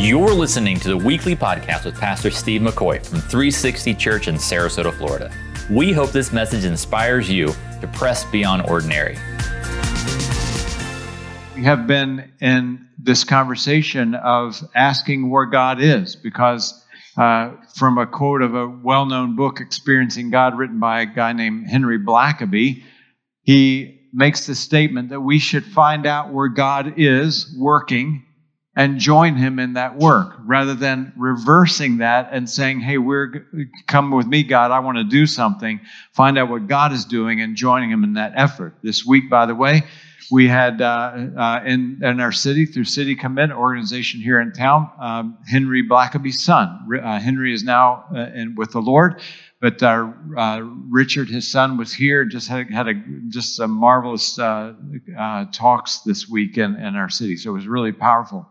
You're listening to the weekly podcast with Pastor Steve McCoy from 360 Church in Sarasota, Florida. We hope this message inspires you to press beyond ordinary. We have been in this conversation of asking where God is because, uh, from a quote of a well known book, Experiencing God, written by a guy named Henry Blackaby, he makes the statement that we should find out where God is working and join him in that work rather than reversing that and saying, Hey, we're come with me, God. I want to do something. Find out what God is doing and joining him in that effort. This week, by the way, we had uh, uh, in, in our city through City Commit organization here in town, um, Henry Blackaby's son. Uh, Henry is now uh, in, with the Lord. But uh, uh, Richard, his son, was here. Just had, had a just some marvelous uh, uh, talks this week in, in our city. So it was really powerful.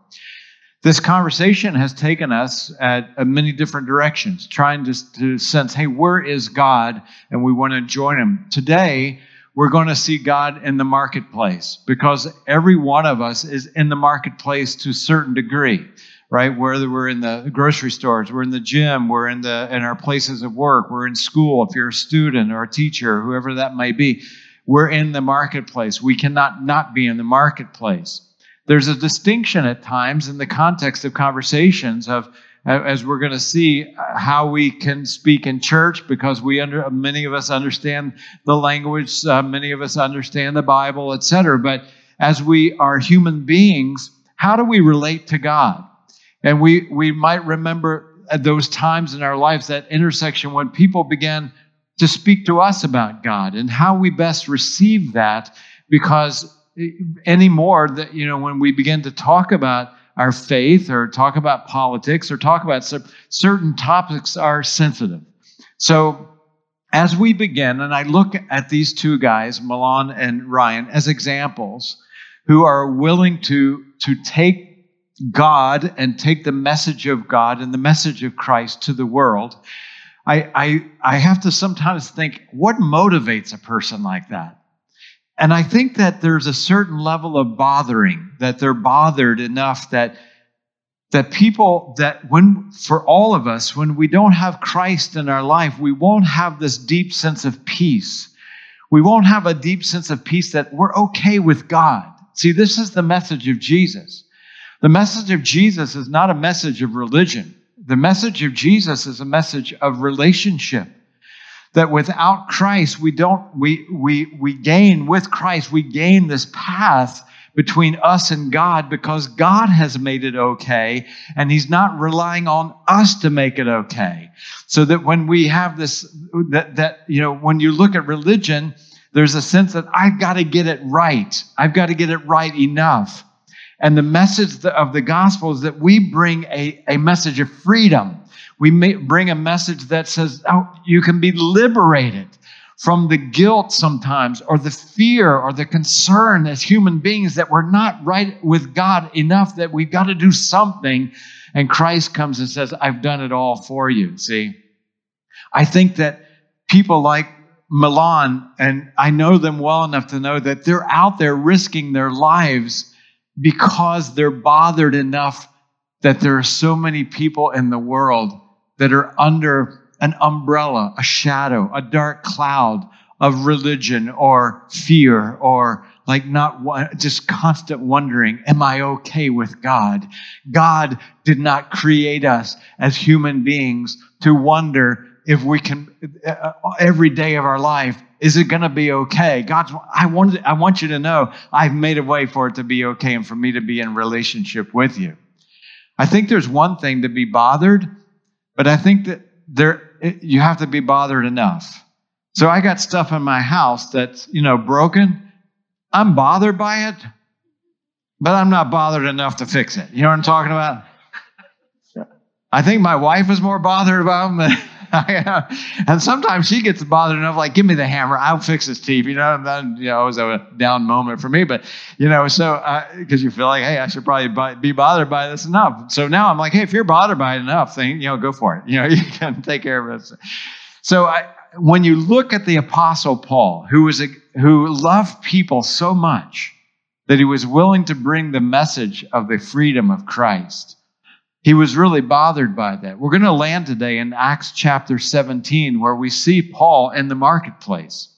This conversation has taken us at uh, many different directions, trying to, to sense, hey, where is God? And we want to join Him. Today, we're going to see God in the marketplace because every one of us is in the marketplace to a certain degree right? Whether we're in the grocery stores, we're in the gym, we're in the in our places of work, we're in school. If you're a student or a teacher, whoever that may be, we're in the marketplace. We cannot not be in the marketplace. There's a distinction at times in the context of conversations of as we're going to see how we can speak in church because we under many of us understand the language uh, many of us understand the bible etc but as we are human beings how do we relate to god and we, we might remember at those times in our lives, that intersection when people began to speak to us about God and how we best receive that. Because anymore, that you know, when we begin to talk about our faith or talk about politics or talk about certain topics are sensitive. So as we begin, and I look at these two guys, Milan and Ryan, as examples who are willing to, to take God and take the message of God and the message of Christ to the world, I, I, I have to sometimes think, what motivates a person like that? And I think that there's a certain level of bothering, that they're bothered enough that that people that when for all of us when we don't have Christ in our life we won't have this deep sense of peace. We won't have a deep sense of peace that we're okay with God. See this is the message of Jesus the message of Jesus is not a message of religion. The message of Jesus is a message of relationship. That without Christ, we don't, we, we, we gain, with Christ, we gain this path between us and God because God has made it okay and He's not relying on us to make it okay. So that when we have this, that, that, you know, when you look at religion, there's a sense that I've got to get it right. I've got to get it right enough. And the message of the gospel is that we bring a, a message of freedom. We bring a message that says, oh, you can be liberated from the guilt sometimes, or the fear, or the concern as human beings that we're not right with God enough that we've got to do something. And Christ comes and says, I've done it all for you. See, I think that people like Milan, and I know them well enough to know that they're out there risking their lives because they're bothered enough that there are so many people in the world that are under an umbrella, a shadow, a dark cloud of religion or fear or like not just constant wondering, am I okay with God? God did not create us as human beings to wonder if we can, uh, every day of our life, is it going to be okay? God, I want, I want you to know I've made a way for it to be okay and for me to be in relationship with you. I think there's one thing to be bothered, but I think that there, you have to be bothered enough. So I got stuff in my house that's, you know, broken. I'm bothered by it, but I'm not bothered enough to fix it. You know what I'm talking about? I think my wife is more bothered about them and sometimes she gets bothered enough, like, give me the hammer, I'll fix this teeth. You know, and then, you know, it was a down moment for me. But, you know, so, because uh, you feel like, hey, I should probably be bothered by this enough. So now I'm like, hey, if you're bothered by it enough, then, you know, go for it. You know, you can take care of it. So I, when you look at the Apostle Paul, who was a, who loved people so much that he was willing to bring the message of the freedom of Christ, he was really bothered by that. We're going to land today in Acts chapter 17, where we see Paul in the marketplace.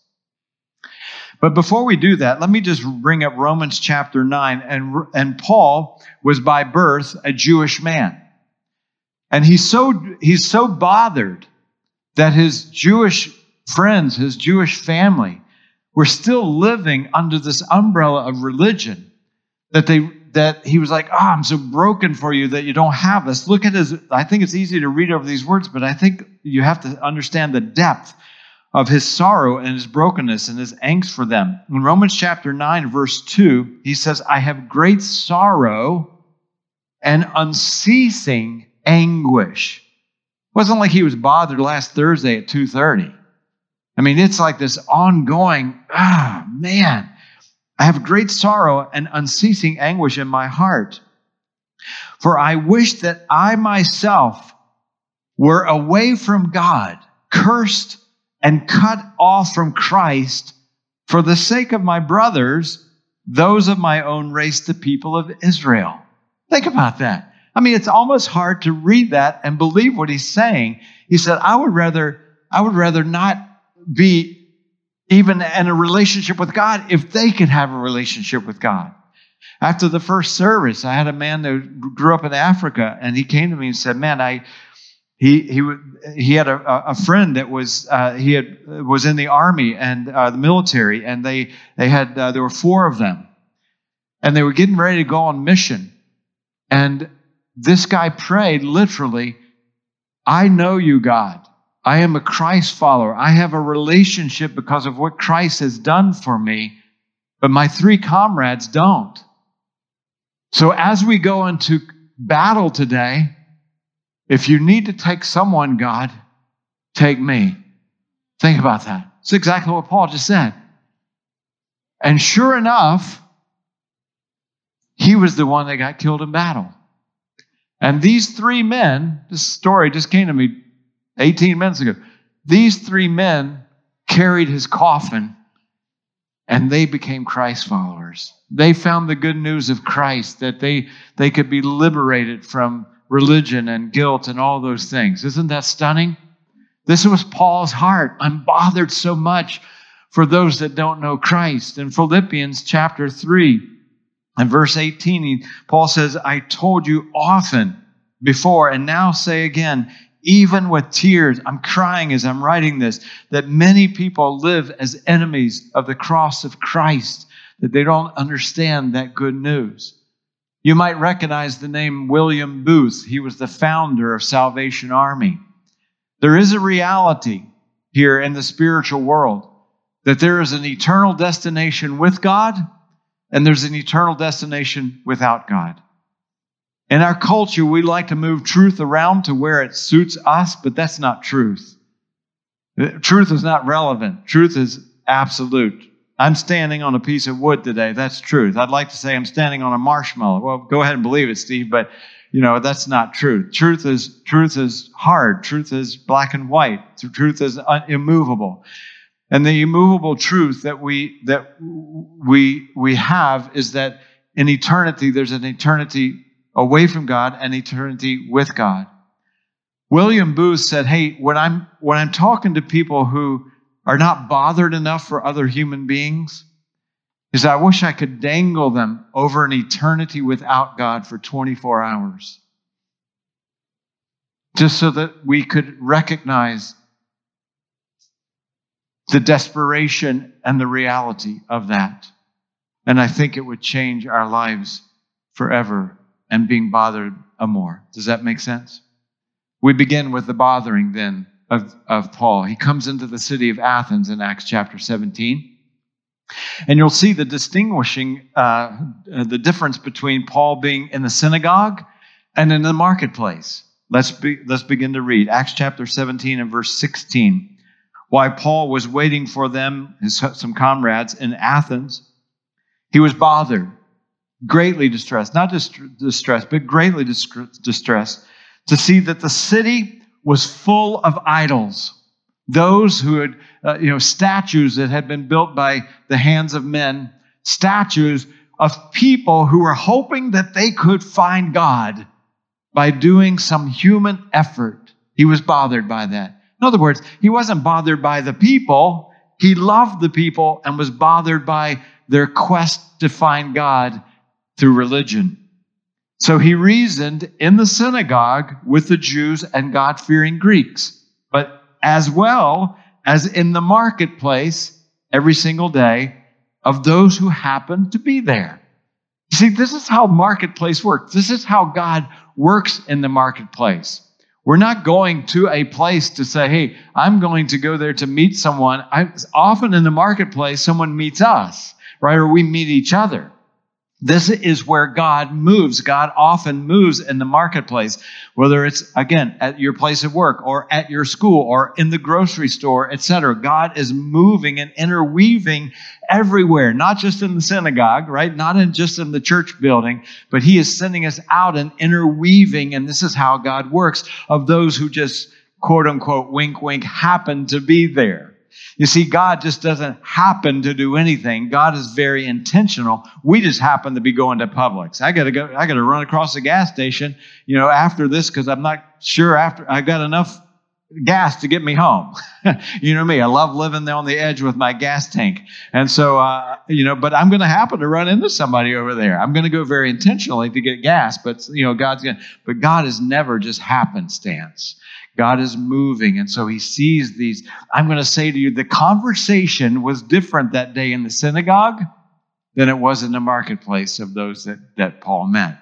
But before we do that, let me just bring up Romans chapter 9. And, and Paul was by birth a Jewish man. And he's so, he's so bothered that his Jewish friends, his Jewish family, were still living under this umbrella of religion that they that he was like, Oh, I'm so broken for you that you don't have this. Look at his, I think it's easy to read over these words, but I think you have to understand the depth of his sorrow and his brokenness and his angst for them. In Romans chapter 9, verse 2, he says, I have great sorrow and unceasing anguish. It wasn't like he was bothered last Thursday at 2:30. I mean, it's like this ongoing, ah, man, I have great sorrow and unceasing anguish in my heart. For I wish that I myself were away from God, cursed and cut off from Christ for the sake of my brothers, those of my own race, the people of Israel. Think about that. I mean, it's almost hard to read that and believe what he's saying. He said, I would rather, I would rather not be even in a relationship with God if they could have a relationship with God. After the first service, I had a man that grew up in Africa, and he came to me and said, "Man, I." He, he, he had a, a friend that was uh, he had was in the army and uh, the military and they they had uh, there were four of them and they were getting ready to go on mission and this guy prayed literally I know you God I am a Christ follower. I have a relationship because of what Christ has done for me, but my three comrades don't. So as we go into battle today, if you need to take someone, God, take me. Think about that. It's exactly what Paul just said. And sure enough, he was the one that got killed in battle. And these three men, this story just came to me 18 minutes ago. These three men carried his coffin and they became Christ followers. They found the good news of Christ that they, they could be liberated from religion and guilt and all those things. Isn't that stunning? This was Paul's heart. I'm bothered so much for those that don't know Christ. In Philippians chapter 3 and verse 18, Paul says, I told you often before and now say again, even with tears, I'm crying as I'm writing this, that many people live as enemies of the cross of Christ, that they don't understand that good news. You might recognize the name William Booth. He was the founder of Salvation Army. There is a reality here in the spiritual world that there is an eternal destination with God and there's an eternal destination without God. In our culture, we like to move truth around to where it suits us, but that's not truth. Uh, truth is not relevant. Truth is absolute. I'm standing on a piece of wood today. That's truth. I'd like to say I'm standing on a marshmallow. Well, go ahead and believe it, Steve, but you know, that's not truth. Truth is truth is hard. Truth is black and white. Truth is un- immovable. And the immovable truth that we that we we have is that in eternity there's an eternity away from God and eternity with God. William Booth said, Hey, when I'm, when I'm talking to people who are not bothered enough for other human beings, is I wish I could dangle them over an eternity without God for 24 hours. Just so that we could recognize the desperation and the reality of that. And I think it would change our lives forever and being bothered more. Does that make sense? We begin with the bothering then of, of Paul. He comes into the city of Athens in Acts chapter 17. And you'll see the distinguishing, uh, the difference between Paul being in the synagogue and in the marketplace. Let's, be, let's begin to read Acts chapter 17 and verse 16. While Paul was waiting for them, his, some comrades in Athens, he was bothered greatly distressed, not just distressed, but greatly distressed to see that the city was full of idols. Those who had, uh, you know, statues that had been built by the hands of men, statues of people who were hoping that they could find God by doing some human effort. He was bothered by that. In other words, he wasn't bothered by the people. He loved the people and was bothered by their quest to find God through religion. So he reasoned in the synagogue with the Jews and God fearing Greeks, but as well as in the marketplace every single day of those who happened to be there. See, this is how marketplace works. This is how God works in the marketplace. We're not going to a place to say, hey, I'm going to go there to meet someone. I, often in the marketplace, someone meets us, right? Or we meet each other. This is where God moves. God often moves in the marketplace, whether it's again at your place of work or at your school or in the grocery store, etc. God is moving and interweaving everywhere, not just in the synagogue, right? Not in just in the church building, but He is sending us out and interweaving, and this is how God works of those who just quote unquote wink wink happen to be there. You see, God just doesn't happen to do anything. God is very intentional. We just happen to be going to Publix. I got to go. I got to run across the gas station, you know, after this because I'm not sure after I got enough gas to get me home. you know me. I love living there on the edge with my gas tank, and so uh, you know. But I'm going to happen to run into somebody over there. I'm going to go very intentionally to get gas. But you know, God's going. But God is never just happenstance. God is moving. And so he sees these. I'm going to say to you, the conversation was different that day in the synagogue than it was in the marketplace of those that, that Paul met.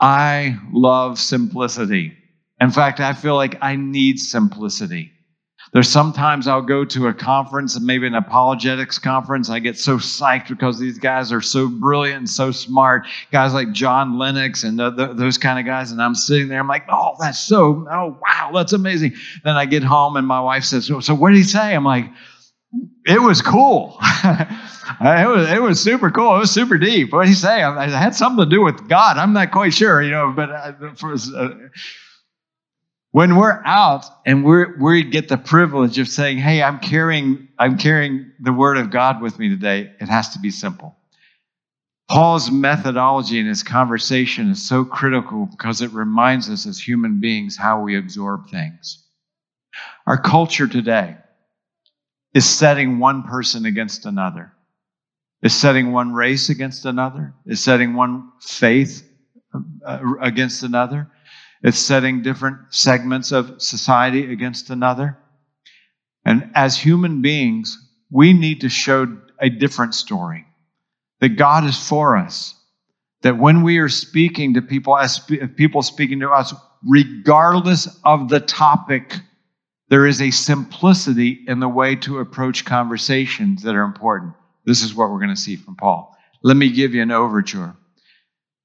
I love simplicity. In fact, I feel like I need simplicity. There's sometimes I'll go to a conference, maybe an apologetics conference. I get so psyched because these guys are so brilliant and so smart. Guys like John Lennox and the, the, those kind of guys. And I'm sitting there, I'm like, oh, that's so, oh, wow, that's amazing. Then I get home and my wife says, so, what did he say? I'm like, it was cool. it was it was super cool. It was super deep. What did he say? I, I had something to do with God. I'm not quite sure, you know. But uh, for, uh, when we're out and we're, we get the privilege of saying, hey, I'm carrying, I'm carrying the word of God with me today, it has to be simple. Paul's methodology in his conversation is so critical because it reminds us as human beings how we absorb things. Our culture today is setting one person against another, is setting one race against another, is setting one faith uh, against another it's setting different segments of society against another. And as human beings, we need to show a different story that God is for us. That when we are speaking to people, as people speaking to us, regardless of the topic, there is a simplicity in the way to approach conversations that are important. This is what we're going to see from Paul. Let me give you an overture.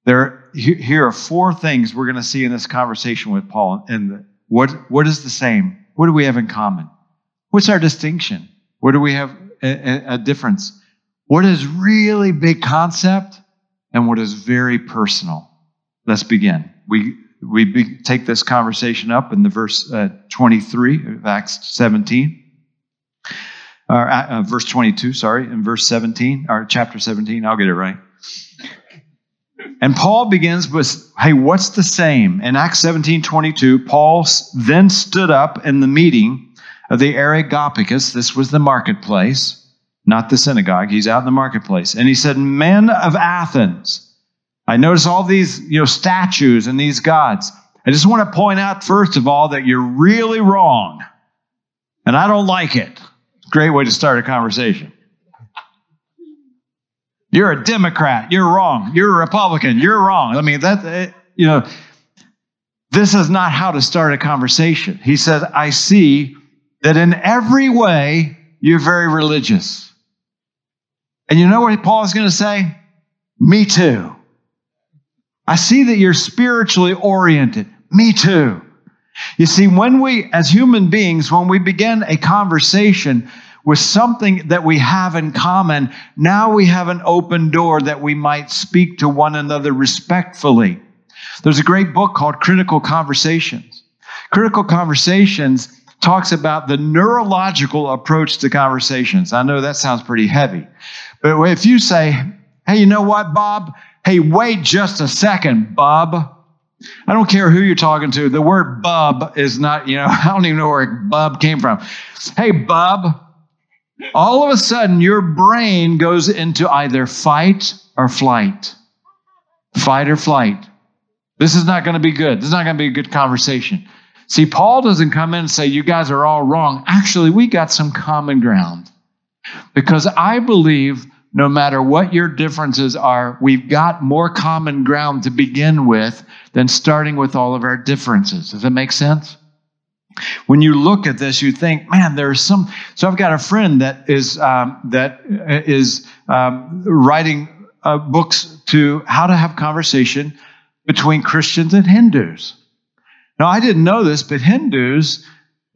There, here are four things we're going to see in this conversation with Paul. And what, what is the same? What do we have in common? What's our distinction? What do we have a, a difference? What is really big concept and what is very personal? Let's begin. We, we be, take this conversation up in the verse uh, 23 of Acts 17. Or, uh, uh, verse 22, sorry, in verse 17, or chapter 17, I'll get it right. And Paul begins with, hey, what's the same? In Acts 17 22, Paul then stood up in the meeting of the Areopagus. This was the marketplace, not the synagogue. He's out in the marketplace. And he said, Men of Athens, I notice all these you know, statues and these gods. I just want to point out, first of all, that you're really wrong. And I don't like it. Great way to start a conversation. You're a Democrat. You're wrong. You're a Republican. You're wrong. I mean, that, eh, you know, this is not how to start a conversation. He says, I see that in every way you're very religious. And you know what Paul is going to say? Me too. I see that you're spiritually oriented. Me too. You see, when we, as human beings, when we begin a conversation, with something that we have in common, now we have an open door that we might speak to one another respectfully. There's a great book called Critical Conversations. Critical Conversations talks about the neurological approach to conversations. I know that sounds pretty heavy, but if you say, hey, you know what, Bob? Hey, wait just a second, Bob. I don't care who you're talking to. The word bub is not, you know, I don't even know where bub came from. Hey, bub. All of a sudden, your brain goes into either fight or flight. Fight or flight. This is not going to be good. This is not going to be a good conversation. See, Paul doesn't come in and say, You guys are all wrong. Actually, we got some common ground. Because I believe no matter what your differences are, we've got more common ground to begin with than starting with all of our differences. Does that make sense? When you look at this, you think, man, there's some. So I've got a friend that is um, that is um, writing uh, books to how to have conversation between Christians and Hindus. Now I didn't know this, but Hindus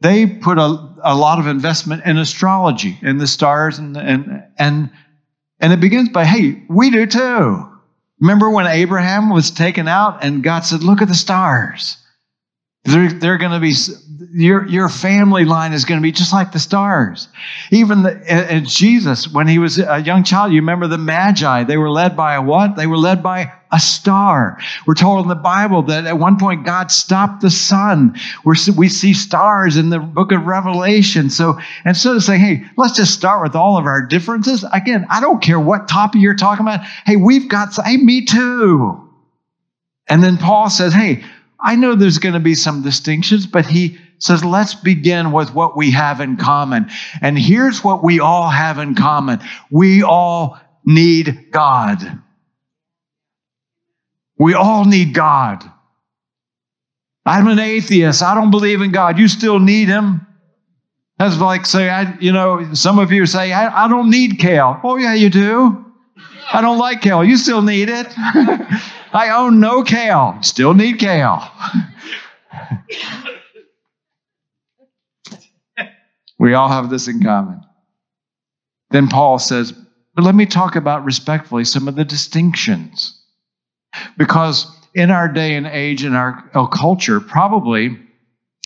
they put a, a lot of investment in astrology, in the stars, and and and and it begins by, hey, we do too. Remember when Abraham was taken out and God said, look at the stars. They're, they're going to be, your, your family line is going to be just like the stars. Even the, and Jesus, when he was a young child, you remember the Magi, they were led by a what? They were led by a star. We're told in the Bible that at one point God stopped the sun. We're, we see stars in the book of Revelation. So instead of saying, hey, let's just start with all of our differences, again, I don't care what topic you're talking about. Hey, we've got, hey, me too. And then Paul says, hey, I know there's going to be some distinctions, but he says, let's begin with what we have in common. And here's what we all have in common we all need God. We all need God. I'm an atheist. I don't believe in God. You still need him. That's like say, I, you know, some of you say, I, I don't need kale. Oh, yeah, you do. I don't like kale. You still need it. I own no kale. Still need kale. we all have this in common. Then Paul says, but let me talk about respectfully some of the distinctions. Because in our day and age, in our, our culture, probably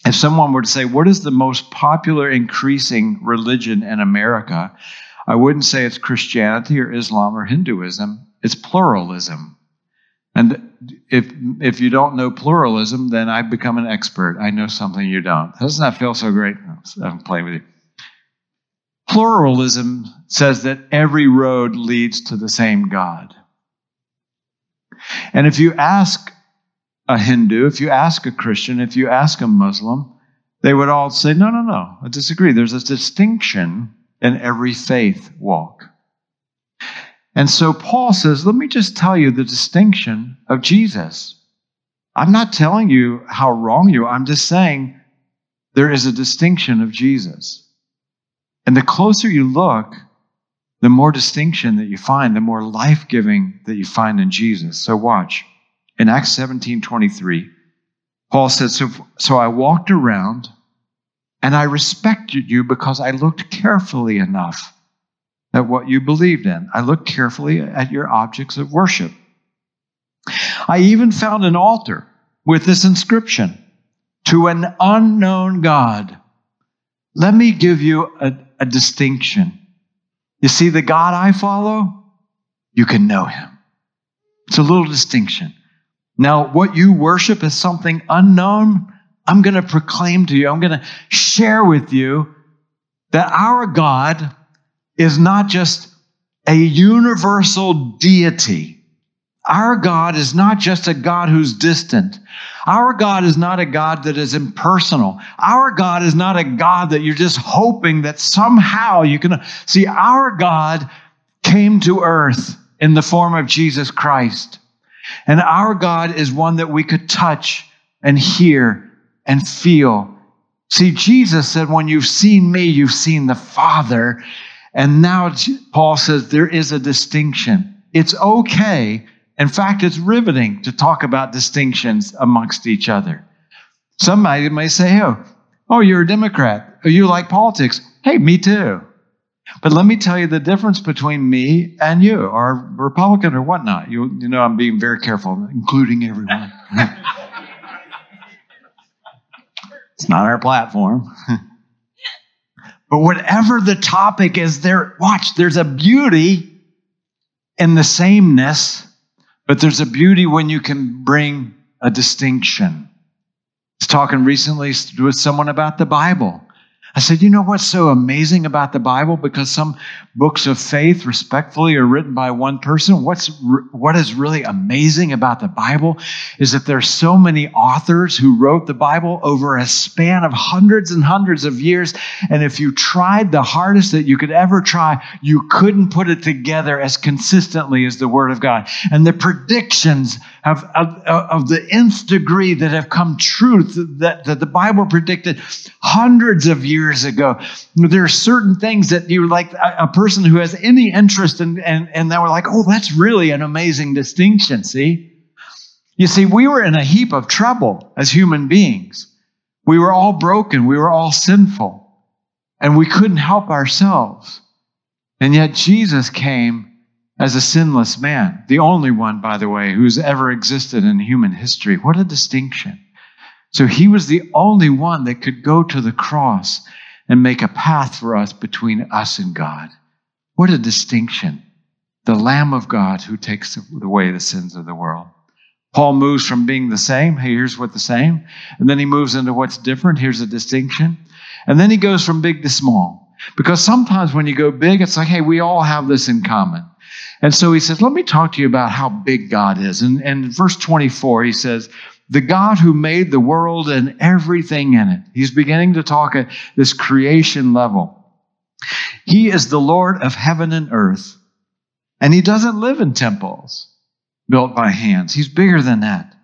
if someone were to say, What is the most popular increasing religion in America? I wouldn't say it's Christianity or Islam or Hinduism, it's pluralism. And if if you don't know pluralism, then I become an expert. I know something you don't. Doesn't that feel so great? I'm playing with you. Pluralism says that every road leads to the same God. And if you ask a Hindu, if you ask a Christian, if you ask a Muslim, they would all say, no, no, no, I disagree. There's a distinction in every faith walk. And so Paul says, let me just tell you the distinction of Jesus. I'm not telling you how wrong you are. I'm just saying there is a distinction of Jesus. And the closer you look, the more distinction that you find, the more life giving that you find in Jesus. So watch. In Acts 17 23, Paul says, so, so I walked around and I respected you because I looked carefully enough at what you believed in. I looked carefully at your objects of worship. I even found an altar with this inscription to an unknown God. Let me give you a, a distinction. You see, the God I follow, you can know him. It's a little distinction. Now, what you worship is something unknown. I'm going to proclaim to you, I'm going to share with you that our God is not just a universal deity. Our God is not just a God who's distant. Our God is not a God that is impersonal. Our God is not a God that you're just hoping that somehow you can see. Our God came to earth in the form of Jesus Christ. And our God is one that we could touch and hear and feel. See, Jesus said, When you've seen me, you've seen the Father. And now Paul says there is a distinction. It's okay in fact, it's riveting to talk about distinctions amongst each other. Somebody may say, oh, oh, you're a Democrat. Oh, you like politics. Hey, me too. But let me tell you the difference between me and you, or Republican or whatnot. You, you know, I'm being very careful, including everyone. it's not our platform. but whatever the topic is, there, watch, there's a beauty in the sameness but there's a beauty when you can bring a distinction. I was talking recently with someone about the Bible. I said, you know what's so amazing about the Bible? Because some books of faith, respectfully, are written by one person. What's what is really amazing about the Bible is that there's so many authors who wrote the Bible over a span of hundreds and hundreds of years. And if you tried the hardest that you could ever try, you couldn't put it together as consistently as the Word of God. And the predictions of, of, of the nth degree that have come true that, that the Bible predicted hundreds of years ago. There are certain things that you like a, a person who has any interest in, and, and they were like, oh, that's really an amazing distinction, see? You see, we were in a heap of trouble as human beings. We were all broken. We were all sinful. And we couldn't help ourselves. And yet Jesus came as a sinless man, the only one, by the way, who's ever existed in human history. What a distinction. So he was the only one that could go to the cross and make a path for us between us and God. What a distinction. The Lamb of God who takes away the sins of the world. Paul moves from being the same, hey, here's what the same, and then he moves into what's different, here's a distinction. And then he goes from big to small. Because sometimes when you go big, it's like, hey, we all have this in common. And so he says, Let me talk to you about how big God is. And, and verse 24, he says, The God who made the world and everything in it. He's beginning to talk at this creation level. He is the Lord of heaven and earth. And he doesn't live in temples built by hands. He's bigger than that.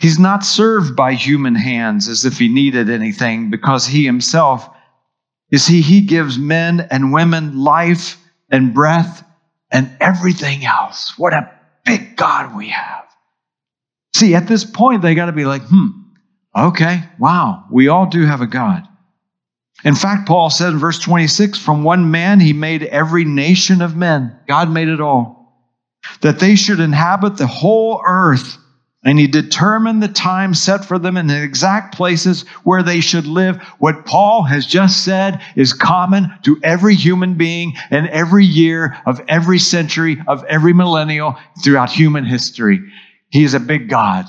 He's not served by human hands as if he needed anything because he himself is he, he gives men and women life and breath and everything else. What a big God we have. See, at this point, they got to be like, hmm, okay, wow, we all do have a God. In fact, Paul said in verse 26 from one man he made every nation of men. God made it all. That they should inhabit the whole earth. And he determined the time set for them in the exact places where they should live. What Paul has just said is common to every human being and every year of every century of every millennial throughout human history. He is a big God.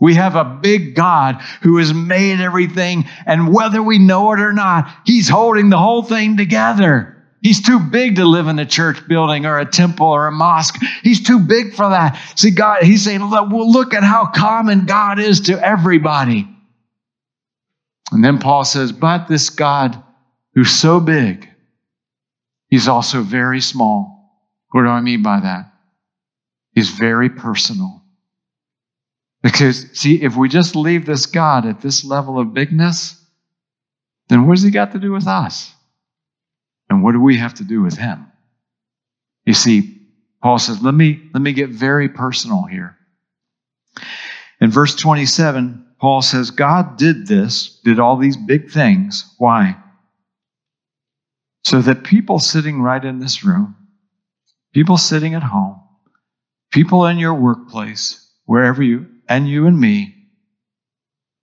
We have a big God who has made everything, and whether we know it or not, He's holding the whole thing together. He's too big to live in a church building or a temple or a mosque. He's too big for that. See, God, He's saying, well, look at how common God is to everybody. And then Paul says, but this God who's so big, He's also very small. What do I mean by that? He's very personal. Because, see, if we just leave this God at this level of bigness, then what does he got to do with us? What do we have to do with him? You see, Paul says, let me, let me get very personal here. In verse 27, Paul says, God did this, did all these big things. Why? So that people sitting right in this room, people sitting at home, people in your workplace, wherever you and you and me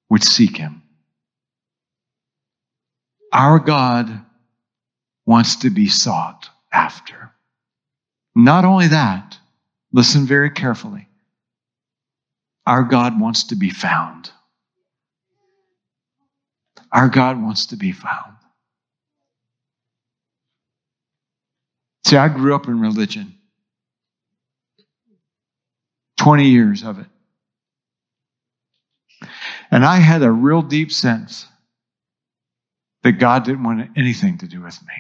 would seek him. Our God wants to be sought after. Not only that, listen very carefully. Our God wants to be found. Our God wants to be found. See, I grew up in religion, 20 years of it. And I had a real deep sense that God didn't want anything to do with me.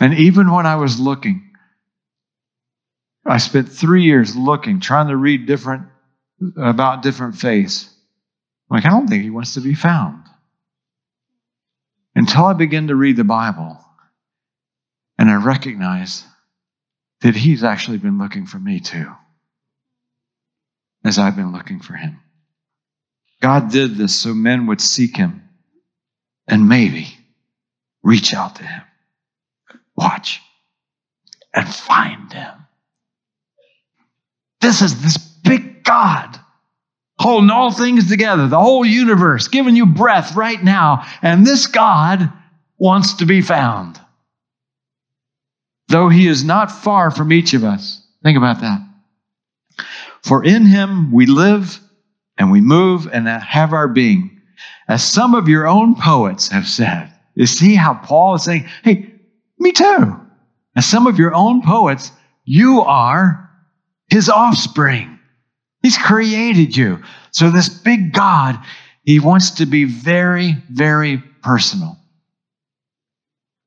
And even when I was looking, I spent three years looking, trying to read different about different faiths. I'm like, I don't think he wants to be found. Until I began to read the Bible and I recognize that he's actually been looking for me too as I've been looking for him. God did this so men would seek him and maybe reach out to him, watch, and find them. This is this big God holding all things together, the whole universe, giving you breath right now. And this God wants to be found. Though he is not far from each of us. Think about that For in him we live and we move and have our being. As some of your own poets have said. You see how Paul is saying, hey, me too. As some of your own poets, you are his offspring. He's created you. So this big God, he wants to be very, very personal.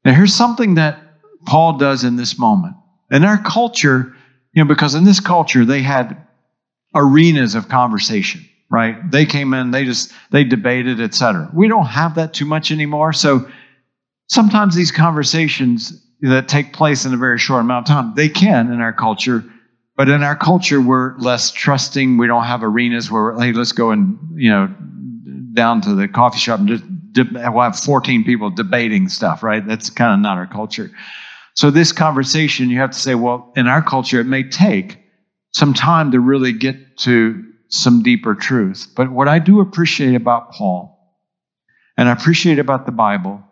Now, here's something that Paul does in this moment. In our culture, you know, because in this culture, they had arenas of conversation, right? They came in, they just, they debated, etc. We don't have that too much anymore. So sometimes these conversations that take place in a very short amount of time, they can in our culture. But in our culture, we're less trusting. We don't have arenas where, hey, let's go and, you know, down to the coffee shop and just we'll have 14 people debating stuff, right? That's kind of not our culture. So this conversation, you have to say, well, in our culture, it may take some time to really get to some deeper truth. But what I do appreciate about Paul, and I appreciate about the Bible,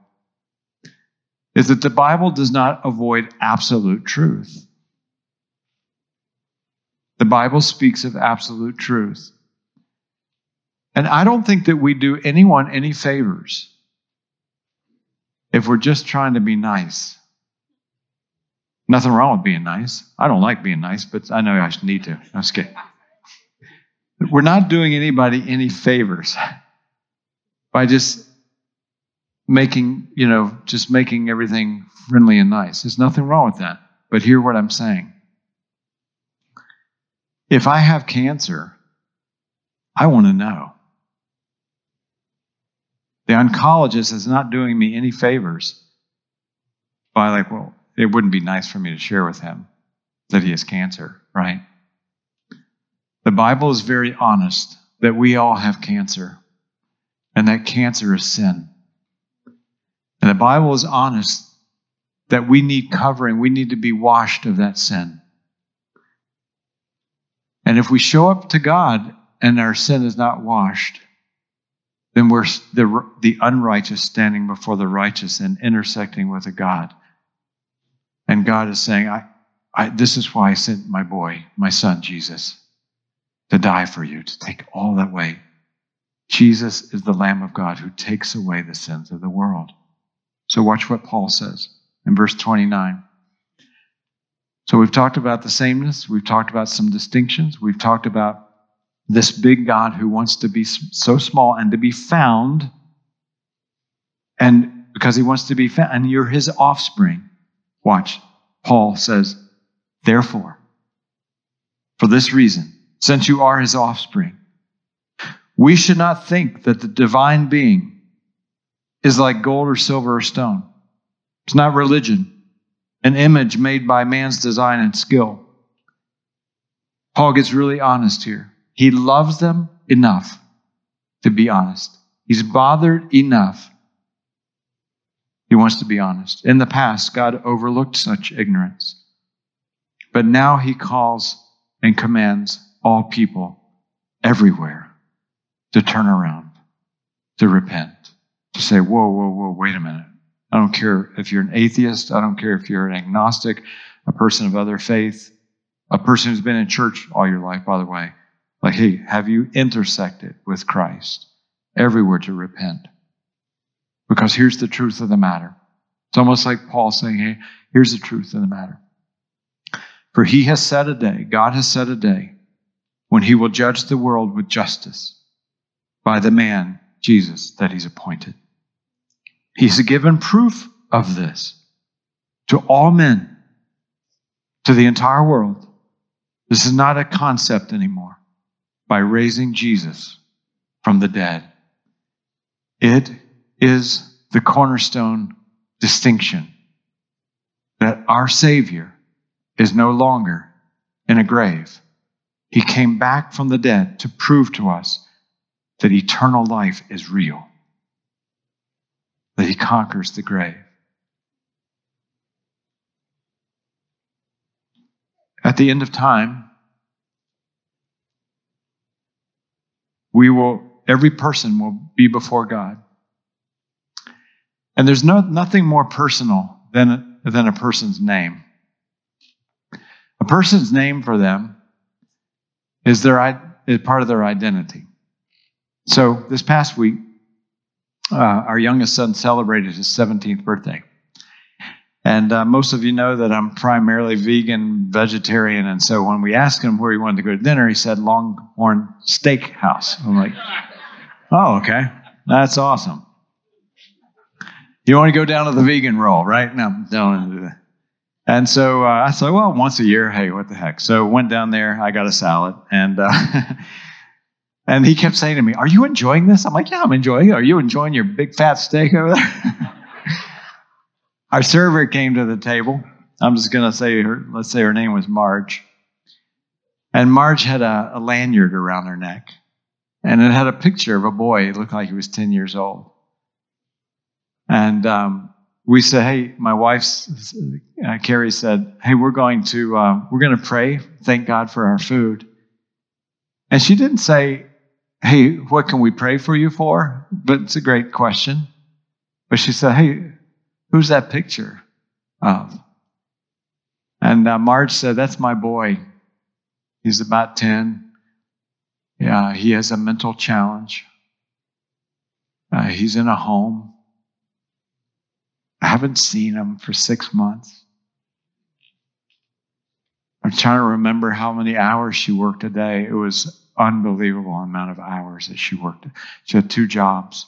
is that the Bible does not avoid absolute truth. The Bible speaks of absolute truth. And I don't think that we do anyone any favors if we're just trying to be nice. Nothing wrong with being nice. I don't like being nice, but I know I need to. I'm just kidding. We're not doing anybody any favors by just making, you know, just making everything friendly and nice. There's nothing wrong with that. But hear what I'm saying. If I have cancer, I want to know. The oncologist is not doing me any favors by, like, well, it wouldn't be nice for me to share with him that he has cancer, right? The Bible is very honest that we all have cancer and that cancer is sin. And the Bible is honest that we need covering, we need to be washed of that sin. And if we show up to God and our sin is not washed, then we're the, the unrighteous standing before the righteous and intersecting with a God. And God is saying, I, I, This is why I sent my boy, my son, Jesus, to die for you, to take all that way. Jesus is the Lamb of God who takes away the sins of the world. So, watch what Paul says in verse 29. So, we've talked about the sameness, we've talked about some distinctions, we've talked about this big God who wants to be so small and to be found, and because he wants to be found, and you're his offspring. Watch. Paul says, Therefore, for this reason, since you are his offspring, we should not think that the divine being is like gold or silver or stone. It's not religion, an image made by man's design and skill. Paul gets really honest here. He loves them enough to be honest. He's bothered enough. He wants to be honest. In the past, God overlooked such ignorance. But now he calls and commands all people everywhere to turn around, to repent, to say, whoa, whoa, whoa, wait a minute. I don't care if you're an atheist. I don't care if you're an agnostic, a person of other faith, a person who's been in church all your life, by the way. Like, hey, have you intersected with Christ? Everywhere to repent. Because here's the truth of the matter. It's almost like Paul saying, hey, here's the truth of the matter. For he has set a day, God has set a day, when he will judge the world with justice by the man, Jesus, that he's appointed. He's given proof of this to all men, to the entire world. This is not a concept anymore by raising Jesus from the dead. It is the cornerstone distinction that our Savior is no longer in a grave. He came back from the dead to prove to us that eternal life is real, that He conquers the grave. At the end of time, we will, every person will be before God. And there's no, nothing more personal than, than a person's name. A person's name for them is their is part of their identity. So this past week, uh, our youngest son celebrated his 17th birthday. And uh, most of you know that I'm primarily vegan, vegetarian. And so when we asked him where he wanted to go to dinner, he said Longhorn Steakhouse. I'm like, oh, okay. That's awesome. You want to go down to the vegan roll, right? No, don't. And so uh, I said, well, once a year, hey, what the heck? So went down there, I got a salad, and uh, and he kept saying to me, "Are you enjoying this?" I'm like, "Yeah, I'm enjoying it. Are you enjoying your big fat steak over there?" Our server came to the table. I'm just going to say her. Let's say her name was Marge, and Marge had a, a lanyard around her neck, and it had a picture of a boy. It looked like he was 10 years old, and um, we said, "Hey, my wife's uh, Carrie said, hey, we're going to uh, we're going to pray, thank God for our food." And she didn't say, "Hey, what can we pray for you for?" But it's a great question. But she said, "Hey, who's that picture of?" And uh, Marge said, "That's my boy. He's about ten. Yeah, he has a mental challenge. Uh, he's in a home." I haven't seen him for six months. I'm trying to remember how many hours she worked a day. It was unbelievable amount of hours that she worked. She had two jobs.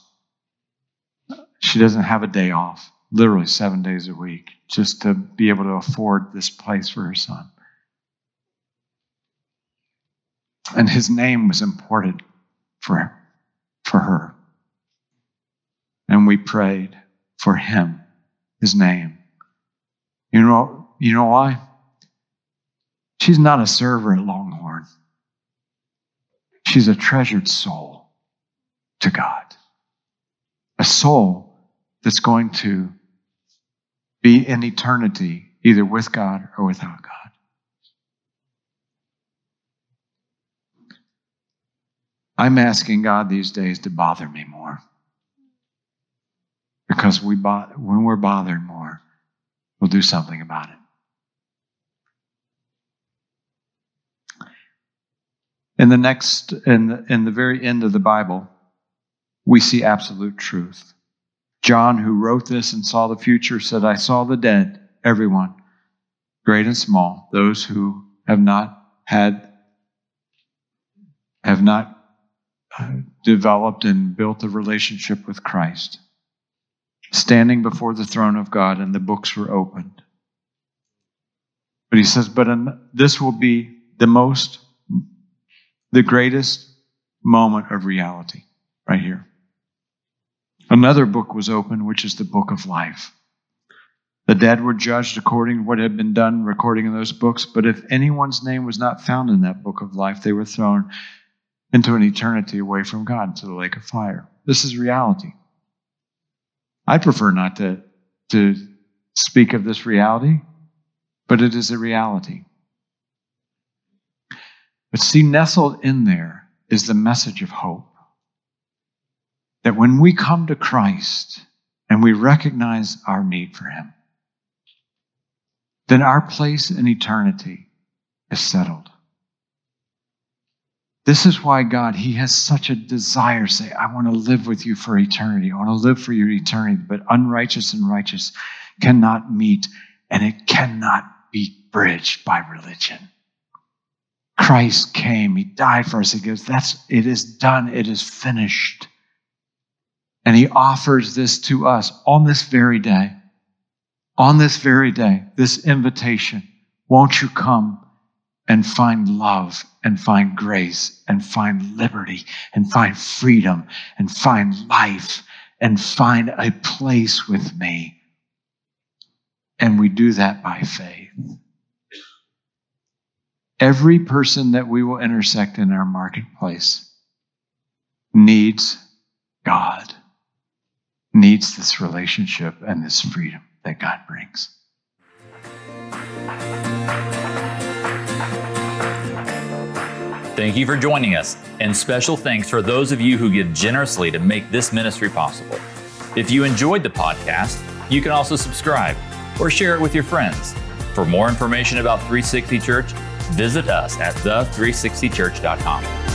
She doesn't have a day off, literally seven days a week, just to be able to afford this place for her son. And his name was important for, for her. And we prayed for him his name. You know, you know why? She's not a server at Longhorn. She's a treasured soul to God. A soul that's going to be in eternity, either with God or without God. I'm asking God these days to bother me more. Because we when we're bothered more, we'll do something about it. In the next, in the, in the very end of the Bible, we see absolute truth. John, who wrote this and saw the future, said, I saw the dead, everyone, great and small, those who have not had, have not uh, developed and built a relationship with Christ standing before the throne of God, and the books were opened. But he says, but this will be the most, the greatest moment of reality right here. Another book was opened, which is the book of life. The dead were judged according to what had been done, recording in those books. But if anyone's name was not found in that book of life, they were thrown into an eternity away from God, into the lake of fire. This is reality. I prefer not to, to speak of this reality, but it is a reality. But see, nestled in there is the message of hope. That when we come to Christ and we recognize our need for Him, then our place in eternity is settled. This is why God, He has such a desire. Say, I want to live with you for eternity. I want to live for your eternity. But unrighteous and righteous cannot meet, and it cannot be bridged by religion. Christ came, He died for us. He goes, That's it is done, it is finished. And He offers this to us on this very day. On this very day, this invitation. Won't you come? and find love and find grace and find liberty and find freedom and find life and find a place with me. And we do that by faith. Every person that we will intersect in our marketplace needs God, needs this relationship and this freedom that God brings. Thank you for joining us, and special thanks for those of you who give generously to make this ministry possible. If you enjoyed the podcast, you can also subscribe or share it with your friends. For more information about 360 Church, visit us at the360church.com.